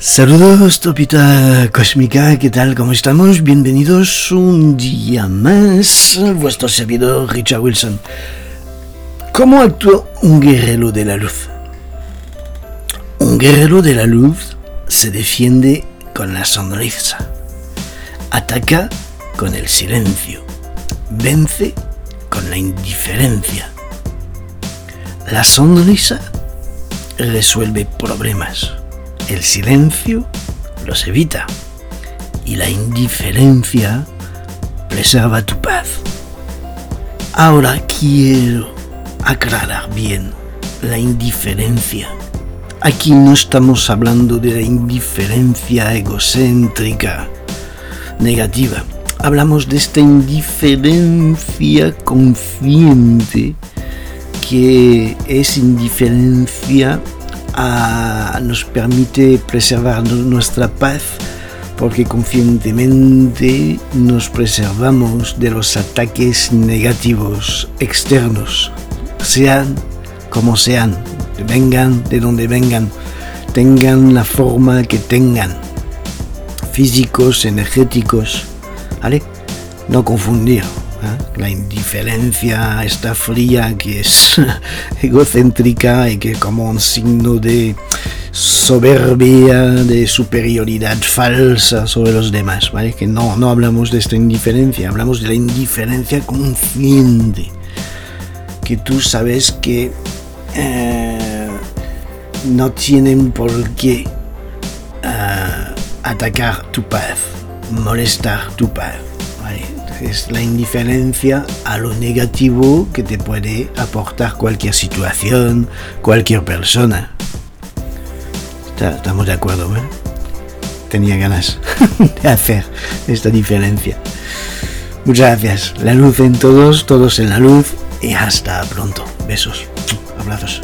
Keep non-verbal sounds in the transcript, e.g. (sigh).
Saludos, Topita Cósmica, ¿qué tal? ¿Cómo estamos? Bienvenidos un día más vuestro servidor Richard Wilson. ¿Cómo actúa un guerrero de la luz? Un guerrero de la luz se defiende con la sonrisa, ataca con el silencio, vence con la indiferencia. La sonrisa resuelve problemas el silencio los evita y la indiferencia preserva tu paz. Ahora quiero aclarar bien la indiferencia. Aquí no estamos hablando de la indiferencia egocéntrica, negativa. Hablamos de esta indiferencia consciente que es indiferencia nos permite preservar nuestra paz porque conscientemente nos preservamos de los ataques negativos externos, sean como sean, vengan de donde vengan, tengan la forma que tengan, físicos, energéticos, ¿vale? No confundir. ¿Eh? La indiferencia, esta fría que es (laughs) egocéntrica y que como un signo de soberbia, de superioridad falsa sobre los demás, ¿vale? Que no, no hablamos de esta indiferencia, hablamos de la indiferencia consciente. Que tú sabes que eh, no tienen por qué eh, atacar tu paz, molestar tu paz es la indiferencia a lo negativo que te puede aportar cualquier situación, cualquier persona. Estamos de acuerdo, ¿eh? Tenía ganas (laughs) de hacer esta diferencia. Muchas gracias. La luz en todos, todos en la luz y hasta pronto. Besos, abrazos.